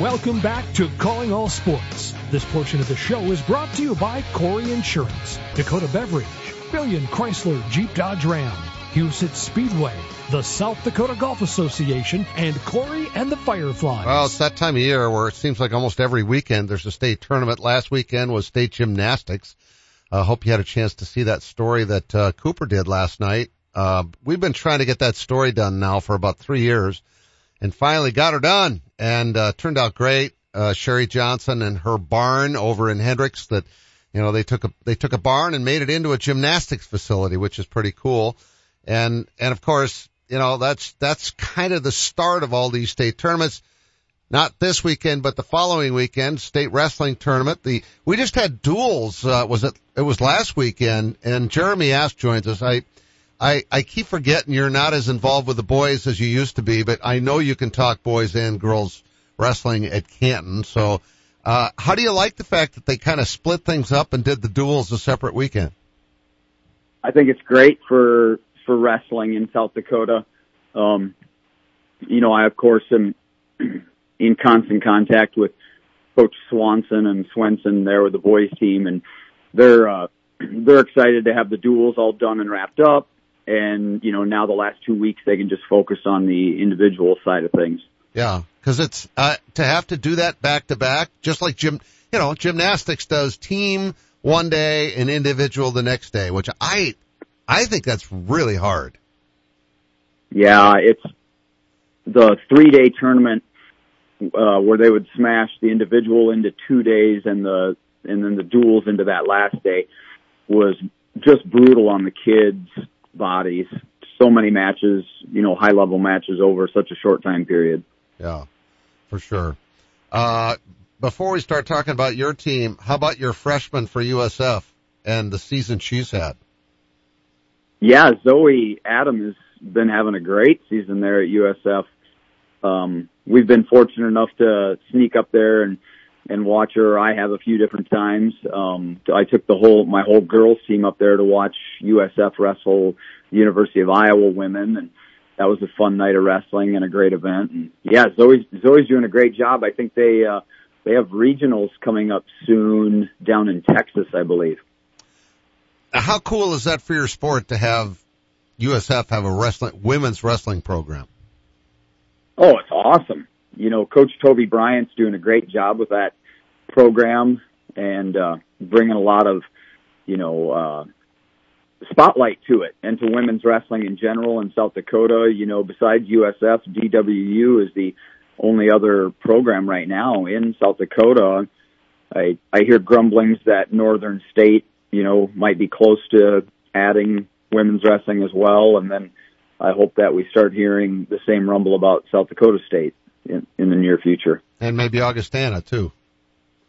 Welcome back to Calling All Sports. This portion of the show is brought to you by Corey Insurance, Dakota Beverage, Billion Chrysler Jeep Dodge Ram, Huset Speedway, the South Dakota Golf Association, and Corey and the Fireflies. Well, it's that time of year where it seems like almost every weekend there's a state tournament. Last weekend was state gymnastics. I uh, hope you had a chance to see that story that uh, Cooper did last night. Uh, we've been trying to get that story done now for about three years and finally got her done and uh, turned out great. Uh, Sherry Johnson and her barn over in Hendricks that, you know, they took a, they took a barn and made it into a gymnastics facility, which is pretty cool. And, and of course, you know, that's, that's kind of the start of all these state tournaments. Not this weekend, but the following weekend, state wrestling tournament. The, we just had duels, uh, was it, it was last weekend and Jeremy Ask joins us. I, I, I keep forgetting you're not as involved with the boys as you used to be, but I know you can talk boys and girls wrestling at Canton. So, uh, how do you like the fact that they kind of split things up and did the duels a separate weekend? I think it's great for, for wrestling in South Dakota. Um, you know, I of course am in constant contact with Coach Swanson and Swenson there with the boys team and they're, uh, they're excited to have the duels all done and wrapped up and you know now the last two weeks they can just focus on the individual side of things. Yeah, because it's uh, to have to do that back to back, just like gym, you know, gymnastics does team one day and individual the next day, which I I think that's really hard. Yeah, it's the three day tournament uh, where they would smash the individual into two days and the and then the duels into that last day was just brutal on the kids bodies. So many matches, you know, high level matches over such a short time period. Yeah, for sure. Uh, before we start talking about your team, how about your freshman for USF and the season she's had? Yeah, Zoe Adam has been having a great season there at USF. Um, we've been fortunate enough to sneak up there and and watch her. I have a few different times. Um, I took the whole my whole girls team up there to watch USF wrestle University of Iowa women, and that was a fun night of wrestling and a great event. And yeah, Zoe's Zoe's doing a great job. I think they uh, they have regionals coming up soon down in Texas, I believe. How cool is that for your sport to have USF have a wrestling women's wrestling program? Oh, it's awesome. You know, Coach Toby Bryant's doing a great job with that program and uh, bringing a lot of, you know, uh, spotlight to it and to women's wrestling in general in South Dakota. You know, besides USF, DWU is the only other program right now in South Dakota. I I hear grumblings that Northern State, you know, might be close to adding women's wrestling as well, and then I hope that we start hearing the same rumble about South Dakota State in, in the near future. And maybe Augustana too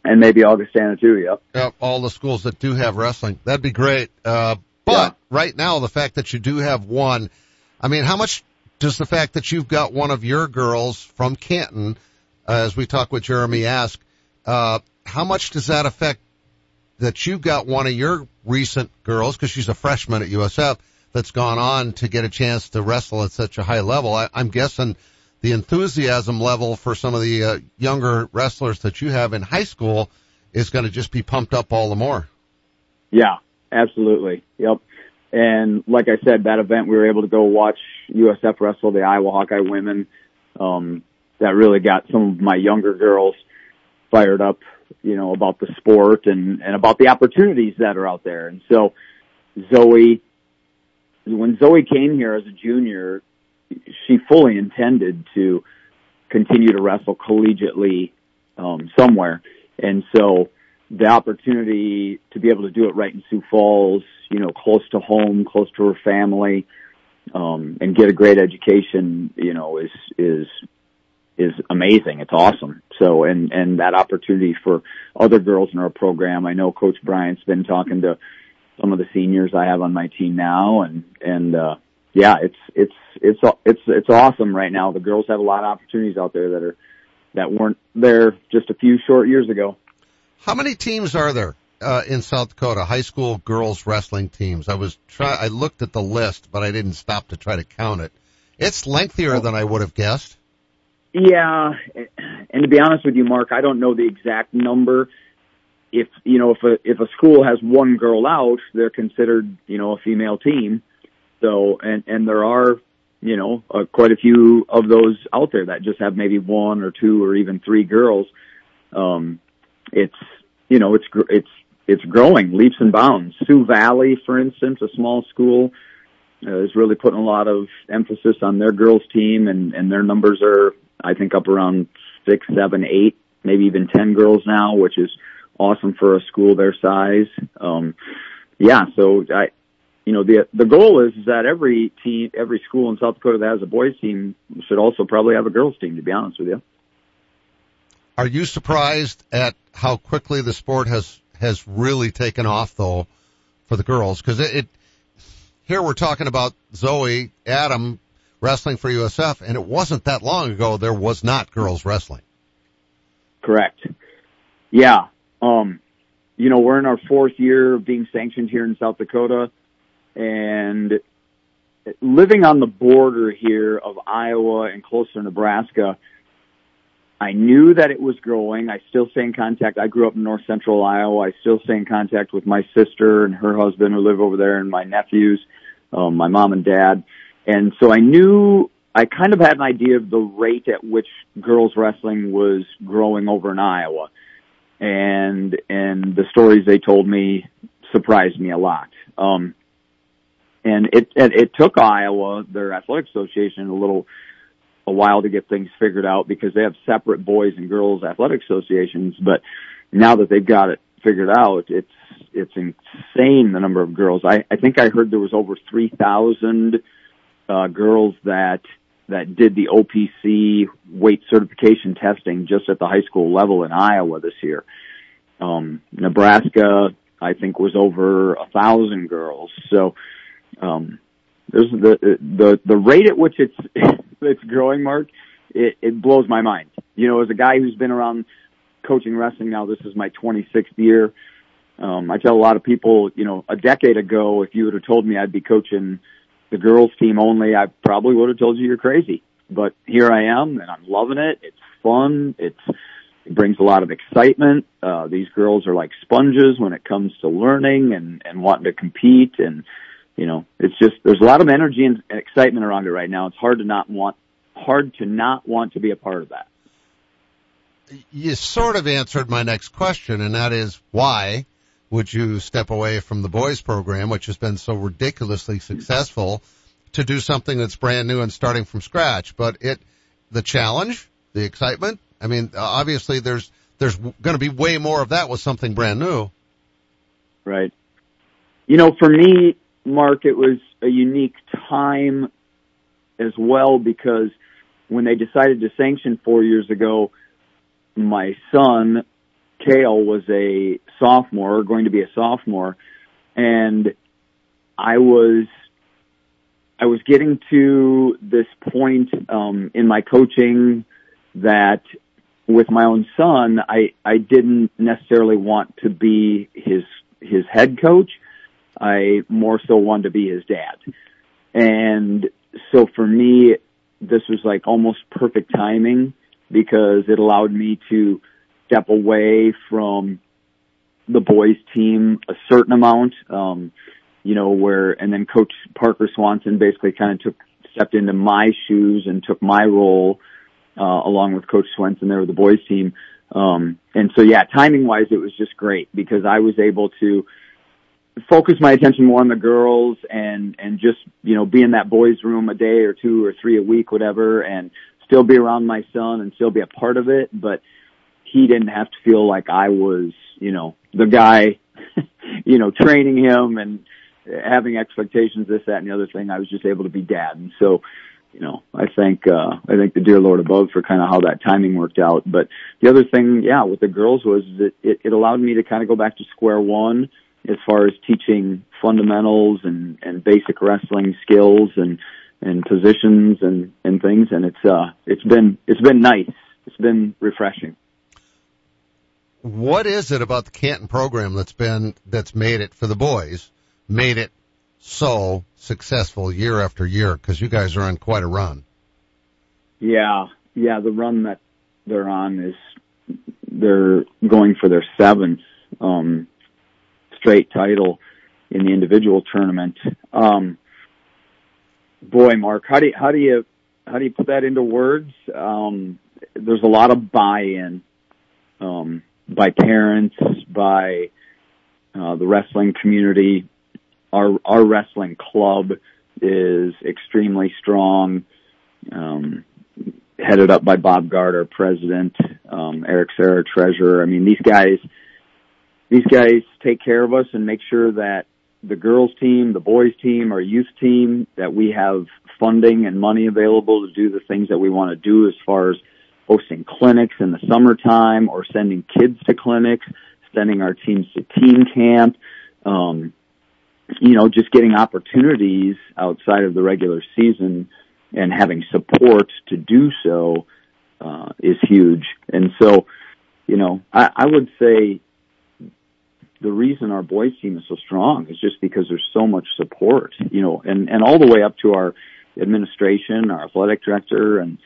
and maybe Augustana too. Yep. Yep. All the schools that do have wrestling, that'd be great. Uh, but yeah. right now, the fact that you do have one, I mean, how much does the fact that you've got one of your girls from Canton, uh, as we talk with Jeremy, ask, uh, how much does that affect that you've got one of your recent girls, because she's a freshman at USF, that's gone on to get a chance to wrestle at such a high level? I, I'm guessing the enthusiasm level for some of the uh, younger wrestlers that you have in high school is going to just be pumped up all the more. Yeah, absolutely. Yep. And like I said, that event we were able to go watch USF wrestle the Iowa Hawkeye women. Um, that really got some of my younger girls fired up, you know, about the sport and, and about the opportunities that are out there. And so Zoe, when Zoe came here as a junior, she fully intended to continue to wrestle collegiately um, somewhere, and so the opportunity to be able to do it right in Sioux Falls, you know, close to home, close to her family, um, and get a great education, you know, is is is amazing. It's awesome. So, and and that opportunity for other girls in our program. I know Coach Bryant's been talking to some of the seniors I have on my team now, and and uh, yeah, it's it's it's it's it's awesome right now. The girls have a lot of opportunities out there that are that weren't there just a few short years ago. How many teams are there uh, in South Dakota? High school girls wrestling teams. I was try I looked at the list, but I didn't stop to try to count it. It's lengthier than I would have guessed. Yeah, and to be honest with you, Mark, I don't know the exact number. If you know, if a if a school has one girl out, they're considered you know a female team. So, and and there are you know uh, quite a few of those out there that just have maybe one or two or even three girls. Um, it's you know it's it's it's growing leaps and bounds. Sioux Valley, for instance, a small school, uh, is really putting a lot of emphasis on their girls team, and and their numbers are I think up around six, seven, eight, maybe even ten girls now, which is awesome for a school their size. Um, yeah, so I, you know, the the goal is, is that every team, every school in South Dakota that has a boys team should also probably have a girls team. To be honest with you. Are you surprised at how quickly the sport has has really taken off though for the girls? Because it, it here we're talking about Zoe Adam wrestling for USF, and it wasn't that long ago there was not girls wrestling. Correct. Yeah. Um, you know, we're in our fourth year of being sanctioned here in South Dakota, and living on the border here of Iowa and closer to Nebraska, I knew that it was growing. I still stay in contact. I grew up in north central Iowa. I still stay in contact with my sister and her husband who live over there and my nephews, um, my mom and dad. And so I knew, I kind of had an idea of the rate at which girls wrestling was growing over in Iowa. And, and the stories they told me surprised me a lot. Um, and it, it, it took Iowa, their athletic association, a little, a while to get things figured out because they have separate boys and girls athletic associations. But now that they've got it figured out, it's it's insane the number of girls. I, I think I heard there was over three thousand uh, girls that that did the OPC weight certification testing just at the high school level in Iowa this year. Um, Nebraska, I think, was over a thousand girls. So um, there's the the the rate at which it's it's growing, Mark. It, it blows my mind. You know, as a guy who's been around coaching wrestling now, this is my 26th year. Um, I tell a lot of people, you know, a decade ago, if you would have told me I'd be coaching the girls team only, I probably would have told you you're crazy. But here I am and I'm loving it. It's fun. It's, it brings a lot of excitement. Uh, these girls are like sponges when it comes to learning and, and wanting to compete. And, you know, it's just, there's a lot of energy and excitement around it right now. It's hard to not want, hard to not want to be a part of that. You sort of answered my next question and that is why would you step away from the boys program, which has been so ridiculously successful, to do something that's brand new and starting from scratch? But it, the challenge, the excitement. I mean, obviously there's there's going to be way more of that with something brand new. Right. You know, for me, Mark, it was a unique time as well because when they decided to sanction four years ago, my son Kale was a sophomore, going to be a sophomore, and I was I was getting to this point um, in my coaching that with my own son, I I didn't necessarily want to be his his head coach. I more so wanted to be his dad, and so for me, this was like almost perfect timing because it allowed me to step away from the boys team a certain amount. Um, you know, where, and then coach Parker Swanson basically kind of took, stepped into my shoes and took my role, uh, along with coach Swenson there with the boys team. Um, and so yeah, timing wise, it was just great because I was able to focus my attention more on the girls and, and just, you know, be in that boys room a day or two or three a week, whatever, and still be around my son and still be a part of it. But, he didn't have to feel like I was, you know, the guy, you know, training him and having expectations, this, that, and the other thing. I was just able to be dad. And so, you know, I thank, uh, I thank the dear Lord above for kind of how that timing worked out. But the other thing, yeah, with the girls was that it, it allowed me to kind of go back to square one as far as teaching fundamentals and, and basic wrestling skills and, and positions and, and things. And it's, uh, it's been, it's been nice. It's been refreshing what is it about the Canton program that's been that's made it for the boys, made it so successful year after year? Because you guys are on quite a run. Yeah, yeah, the run that they're on is they're going for their seventh um, straight title in the individual tournament. Um, boy, Mark, how do you, how do you how do you put that into words? Um, there's a lot of buy-in um, by parents, by uh, the wrestling community. Our our wrestling club is extremely strong, um, headed up by Bob Gard, president, um, Eric Serra, treasurer. I mean, these guys, these guys take care of us and make sure that the girls team, the boys team, our youth team, that we have funding and money available to do the things that we want to do as far as hosting clinics in the summertime or sending kids to clinics, sending our teams to team camp, um, you know, just getting opportunities outside of the regular season and having support to do so uh, is huge. And so, you know, I, I would say the reason our boys team is so strong is just because there's so much support, you know, and, and all the way up to our administration, our athletic director and,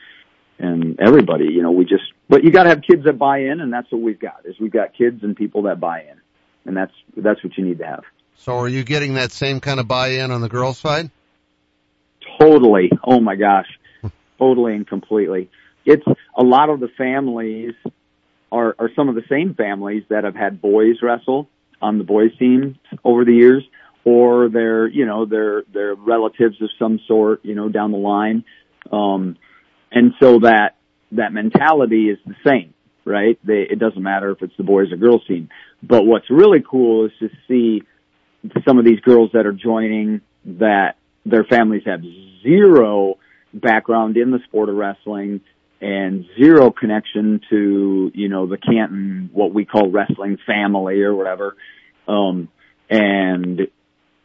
and everybody, you know, we just, but you gotta have kids that buy in and that's what we've got is we've got kids and people that buy in and that's, that's what you need to have. So are you getting that same kind of buy-in on the girls side? Totally. Oh my gosh. totally and completely. It's a lot of the families are, are some of the same families that have had boys wrestle on the boys team over the years, or they're you know they're they're relatives of some sort you know down the line, um, and so that that mentality is the same, right? They, it doesn't matter if it's the boys or girls team. But what's really cool is to see some of these girls that are joining that their families have zero background in the sport of wrestling and zero connection to, you know, the Canton, what we call wrestling family or whatever. Um, and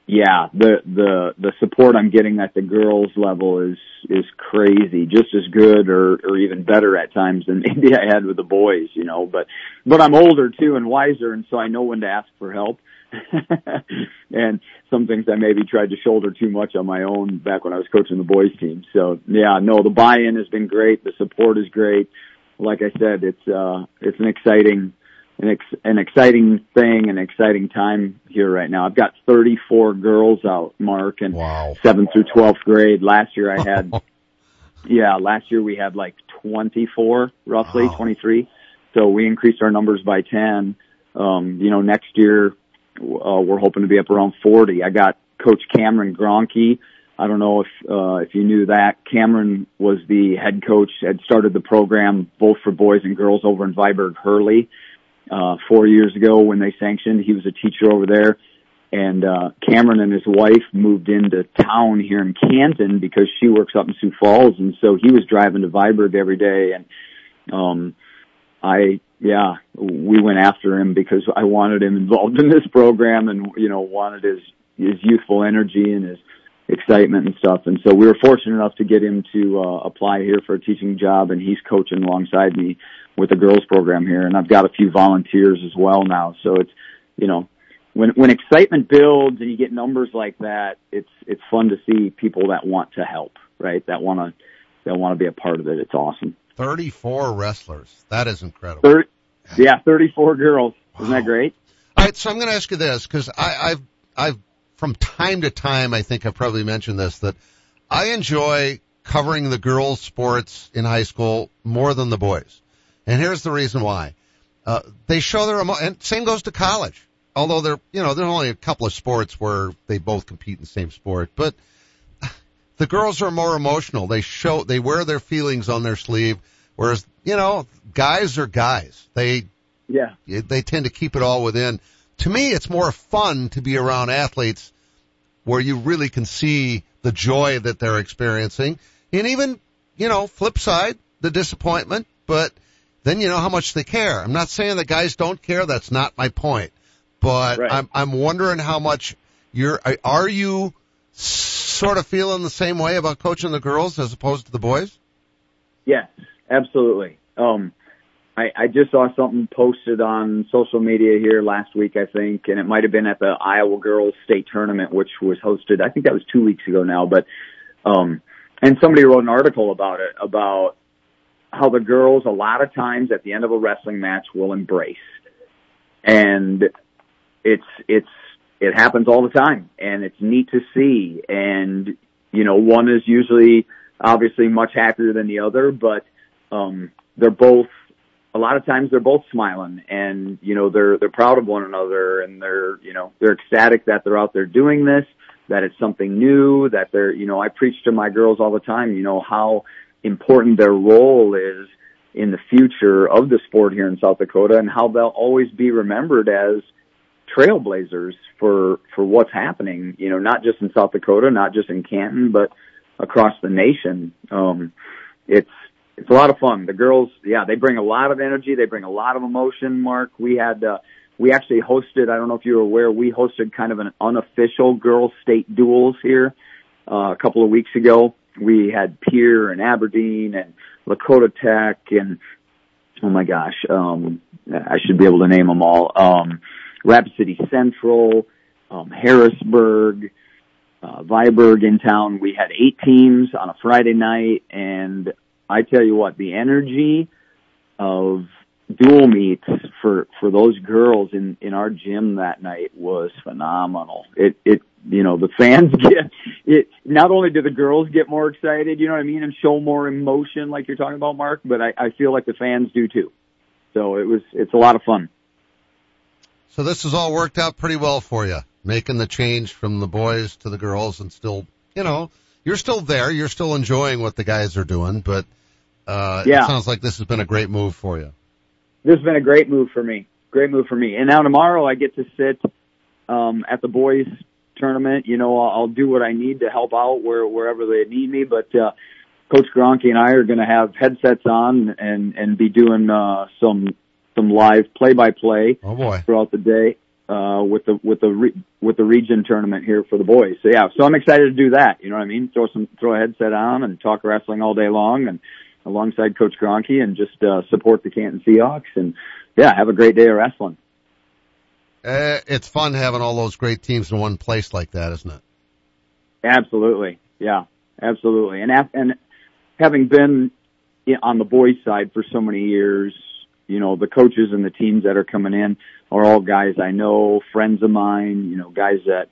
yeah, the, the, the support I'm getting at the girls level is, is crazy, just as good or, or even better at times than maybe I had with the boys, you know, but, but I'm older too and wiser and so I know when to ask for help. and some things I maybe tried to shoulder too much on my own back when I was coaching the boys team. So yeah, no, the buy-in has been great. The support is great. Like I said, it's, uh, it's an exciting, an, ex- an exciting thing, an exciting time here right now. I've got 34 girls out, Mark, and wow. 7th through 12th grade. Last year I had, yeah, last year we had like 24, roughly wow. 23. So we increased our numbers by 10. Um, you know, next year uh, we're hoping to be up around 40. I got Coach Cameron Gronke. I don't know if uh, if you knew that Cameron was the head coach, had started the program both for boys and girls over in Viborg Hurley uh, four years ago when they sanctioned. He was a teacher over there, and uh, Cameron and his wife moved into town here in Canton because she works up in Sioux Falls, and so he was driving to Viborg every day, and um, I yeah, we went after him because I wanted him involved in this program and, you know, wanted his, his youthful energy and his excitement and stuff. And so we were fortunate enough to get him to, uh, apply here for a teaching job and he's coaching alongside me with the girls program here. And I've got a few volunteers as well now. So it's, you know, when, when excitement builds and you get numbers like that, it's, it's fun to see people that want to help, right? That want to, that want to be a part of it. It's awesome. 34 wrestlers. That is incredible. 30, yeah, 34 girls. Isn't that great? All right, so I'm going to ask you this because I've, I've, from time to time, I think I've probably mentioned this that I enjoy covering the girls' sports in high school more than the boys, and here's the reason why. Uh, they show their emo- and same goes to college. Although there, you know, there's only a couple of sports where they both compete in the same sport, but the girls are more emotional. They show, they wear their feelings on their sleeve, whereas, you know, guys are guys. They, yeah, they tend to keep it all within. To me, it's more fun to be around athletes where you really can see the joy that they're experiencing and even, you know, flip side, the disappointment, but then you know how much they care. I'm not saying that guys don't care. That's not my point, but right. I'm, I'm wondering how much you're, are you sort of feeling the same way about coaching the girls as opposed to the boys? Yes, absolutely. Um, I, I just saw something posted on social media here last week, I think, and it might have been at the Iowa Girls State Tournament, which was hosted. I think that was two weeks ago now, but um, and somebody wrote an article about it about how the girls a lot of times at the end of a wrestling match will embrace. And it's, it's, it happens all the time and it's neat to see. And, you know, one is usually obviously much happier than the other, but, um, they're both, a lot of times they're both smiling and, you know, they're, they're proud of one another and they're, you know, they're ecstatic that they're out there doing this, that it's something new, that they're, you know, I preach to my girls all the time, you know, how important their role is in the future of the sport here in South Dakota and how they'll always be remembered as trailblazers for, for what's happening, you know, not just in South Dakota, not just in Canton, but across the nation. Um, it's, it's a lot of fun. The girls, yeah, they bring a lot of energy. They bring a lot of emotion, Mark. We had, uh, we actually hosted, I don't know if you were aware, we hosted kind of an unofficial girls state duels here, uh, a couple of weeks ago. We had Pierre and Aberdeen and Lakota Tech and, oh my gosh, um, I should be able to name them all. Um, Rapid City Central, um, Harrisburg, uh, Viborg in town. We had eight teams on a Friday night and I tell you what, the energy of dual meets for, for those girls in, in our gym that night was phenomenal. It, it, you know, the fans get it. Not only do the girls get more excited, you know what I mean, and show more emotion like you're talking about, Mark, but I, I feel like the fans do too. So it was, it's a lot of fun. So this has all worked out pretty well for you, making the change from the boys to the girls and still, you know, you're still there. You're still enjoying what the guys are doing, but, uh, yeah. it sounds like this has been a great move for you. This has been a great move for me. Great move for me. And now tomorrow I get to sit, um, at the boys tournament. You know, I'll, I'll do what I need to help out where, wherever they need me, but, uh, Coach Gronke and I are going to have headsets on and, and be doing, uh, some some live play-by-play oh boy. throughout the day uh, with the with the re- with the region tournament here for the boys. So yeah, so I'm excited to do that. You know what I mean? Throw some throw a headset on and talk wrestling all day long, and alongside Coach Gronke, and just uh, support the Canton Seahawks, and yeah, have a great day of wrestling. Uh, it's fun having all those great teams in one place like that, isn't it? Absolutely, yeah, absolutely. And and having been on the boys' side for so many years, you know, the coaches and the teams that are coming in are all guys I know, friends of mine, you know, guys that,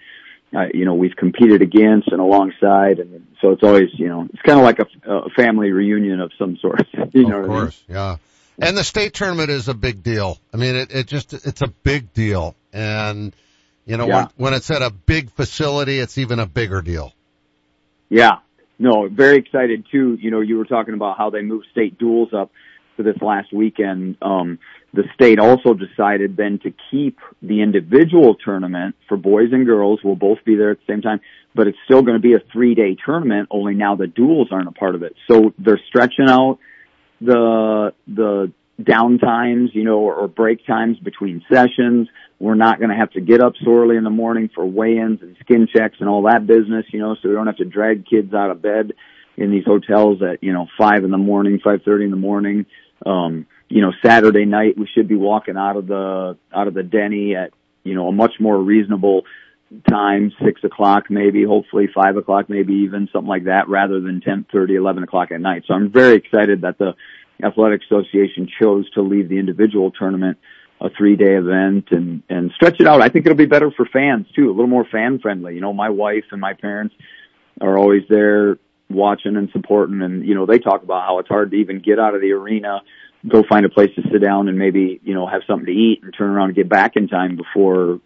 uh, you know, we've competed against and alongside. And so it's always, you know, it's kind of like a, a family reunion of some sort. you know of course. I mean? Yeah. And the state tournament is a big deal. I mean, it, it just, it's a big deal. And, you know, yeah. when, when it's at a big facility, it's even a bigger deal. Yeah. No, very excited too. You know, you were talking about how they move state duels up this last weekend, um, the state also decided then to keep the individual tournament for boys and girls. We'll both be there at the same time, but it's still going to be a three day tournament. Only now the duels aren't a part of it. So they're stretching out the the down times, you know, or, break times between sessions. We're not going to have to get up so early in the morning for weigh-ins and skin checks and all that business, you know, so we don't have to drag kids out of bed in these hotels at, you know, five in the morning, 5.30 in the morning um, you know, Saturday night we should be walking out of the out of the Denny at you know a much more reasonable time, six o'clock maybe, hopefully five o'clock maybe even something like that, rather than ten thirty, eleven o'clock at night. So I'm very excited that the Athletic Association chose to leave the individual tournament a three day event and and stretch it out. I think it'll be better for fans too, a little more fan friendly. You know, my wife and my parents are always there watching and supporting and you know they talk about how it's hard to even get out of the arena go find a place to sit down and maybe you know have something to eat and turn around and get back in time before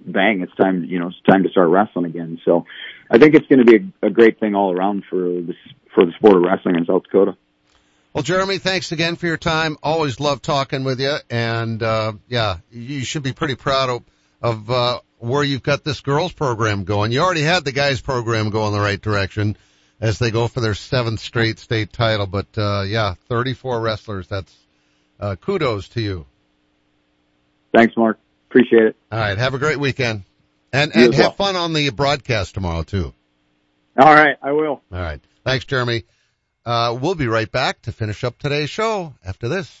bang it's time you know it's time to start wrestling again so i think it's going to be a, a great thing all around for this for the sport of wrestling in south dakota well, Jeremy, thanks again for your time. Always love talking with you. And, uh, yeah, you should be pretty proud of, of, uh, where you've got this girls program going. You already had the guys program going the right direction as they go for their seventh straight state title. But uh, yeah, 34 wrestlers. That's uh, kudos to you. Thanks, Mark. Appreciate it. All right. Have a great weekend, and you and have well. fun on the broadcast tomorrow too. All right, I will. All right. Thanks, Jeremy. Uh, we'll be right back to finish up today's show after this.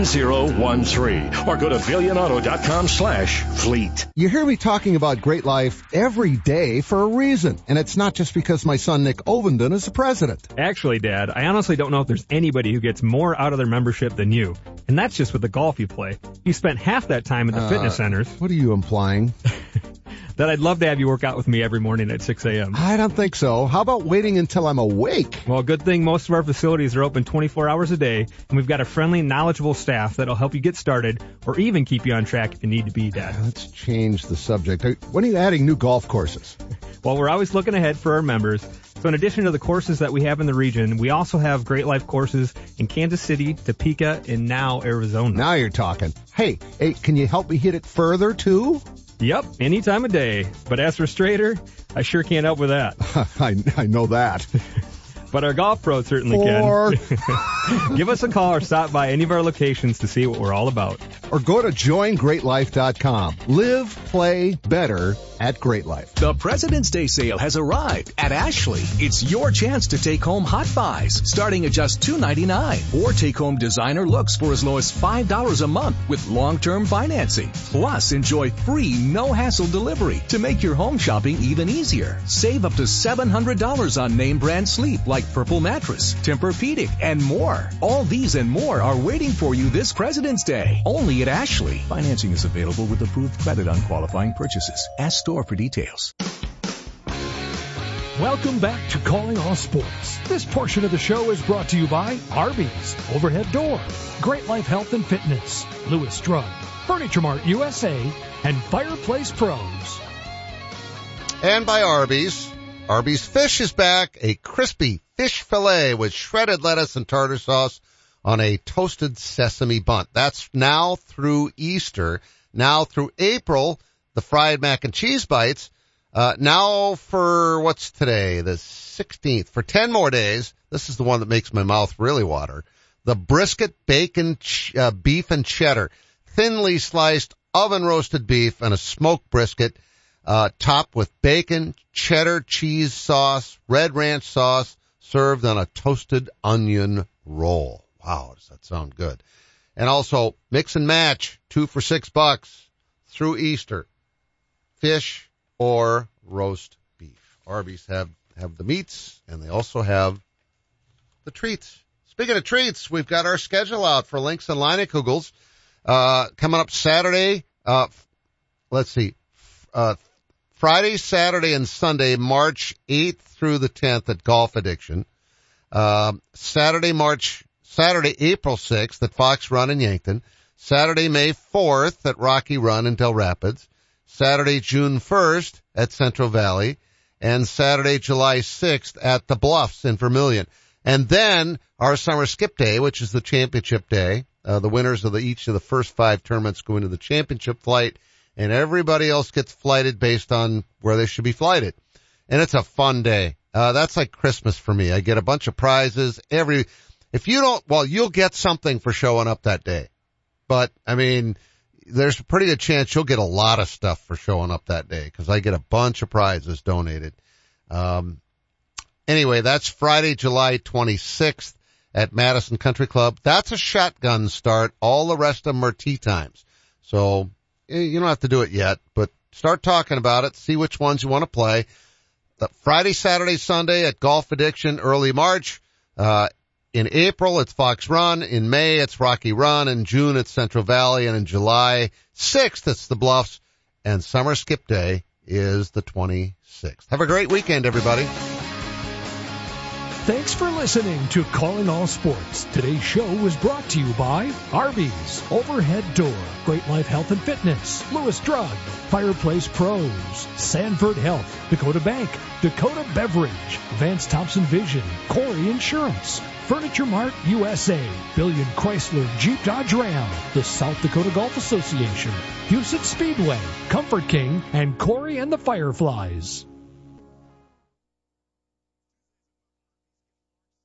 1013 or go to billionauto.com slash fleet. You hear me talking about great life every day for a reason, and it's not just because my son Nick Ovenden is the president. Actually, Dad, I honestly don't know if there's anybody who gets more out of their membership than you. And that's just with the golf you play. You spent half that time at the Uh, fitness centers. What are you implying? that I'd love to have you work out with me every morning at 6 a.m. I don't think so. How about waiting until I'm awake? Well, good thing most of our facilities are open 24 hours a day, and we've got a friendly, knowledgeable staff that'll help you get started or even keep you on track if you need to be, Dad. Let's change the subject. When are you adding new golf courses? Well, we're always looking ahead for our members. So in addition to the courses that we have in the region, we also have Great Life courses in Kansas City, Topeka, and now Arizona. Now you're talking. Hey, hey, can you help me hit it further too? Yep, any time of day. But as for straighter, I sure can't help with that. I, I know that. But our golf pros certainly Or- can. Give us a call or stop by any of our locations to see what we're all about. Or go to joingreatlife.com. Live, play better at Great Life. The President's Day sale has arrived at Ashley. It's your chance to take home hot buys starting at just $2.99 or take home designer looks for as low as $5 a month with long-term financing. Plus, enjoy free no hassle delivery to make your home shopping even easier. Save up to $700 on name brand sleep like Purple Mattress, Tempur-Pedic, and more. All these and more are waiting for you this President's Day only at Ashley. Financing is available with approved credit on qualifying purchases. Ask store for details. Welcome back to Calling All Sports. This portion of the show is brought to you by Arby's, Overhead Door, Great Life Health and Fitness, Lewis Drug, Furniture Mart USA, and Fireplace Pros. And by Arby's. Arby's Fish is back. A crispy fish fillet with shredded lettuce and tartar sauce on a toasted sesame bun. That's now through Easter. Now through April, the fried mac and cheese bites. Uh, now for what's today? The 16th. For 10 more days. This is the one that makes my mouth really water. The brisket, bacon, ch- uh, beef and cheddar. Thinly sliced oven roasted beef and a smoked brisket uh, topped with bacon, cheddar, cheese sauce, red ranch sauce, served on a toasted onion roll. Wow, does that sound good? And also mix and match, two for six bucks through Easter. Fish or roast beef. Arby's have, have the meats and they also have the treats. Speaking of treats, we've got our schedule out for Lynx and Line Leinekugels, uh, coming up Saturday, uh, let's see, uh, Friday, Saturday, and Sunday, March 8th through the 10th at Golf Addiction. Um, Saturday, March, Saturday, April 6th at Fox Run in Yankton. Saturday, May 4th at Rocky Run in Dell Rapids. Saturday, June 1st at Central Valley. And Saturday, July 6th at the Bluffs in Vermillion. And then our summer skip day, which is the championship day. Uh, the winners of the, each of the first five tournaments go into the championship flight and everybody else gets flighted based on where they should be flighted. And it's a fun day. Uh, that's like Christmas for me. I get a bunch of prizes every, if you don't, well, you'll get something for showing up that day. But I mean, there's pretty good chance you'll get a lot of stuff for showing up that day because I get a bunch of prizes donated. Um, anyway, that's Friday, July 26th at Madison Country Club. That's a shotgun start. All the rest of them are tee times. So you don't have to do it yet, but start talking about it. See which ones you want to play. Friday, Saturday, Sunday at Golf Addiction, early March. Uh, in April, it's Fox Run. In May, it's Rocky Run. In June, it's Central Valley. And in July 6th, it's the Bluffs. And Summer Skip Day is the 26th. Have a great weekend, everybody. Thanks for listening to Calling All Sports. Today's show was brought to you by Arby's, Overhead Door, Great Life Health and Fitness, Lewis Drug, Fireplace Pros, Sanford Health, Dakota Bank, Dakota Beverage, Vance Thompson Vision, Corey Insurance, Furniture Mart USA, Billion Chrysler Jeep Dodge Ram, the South Dakota Golf Association, Huset Speedway, Comfort King, and Corey and the Fireflies.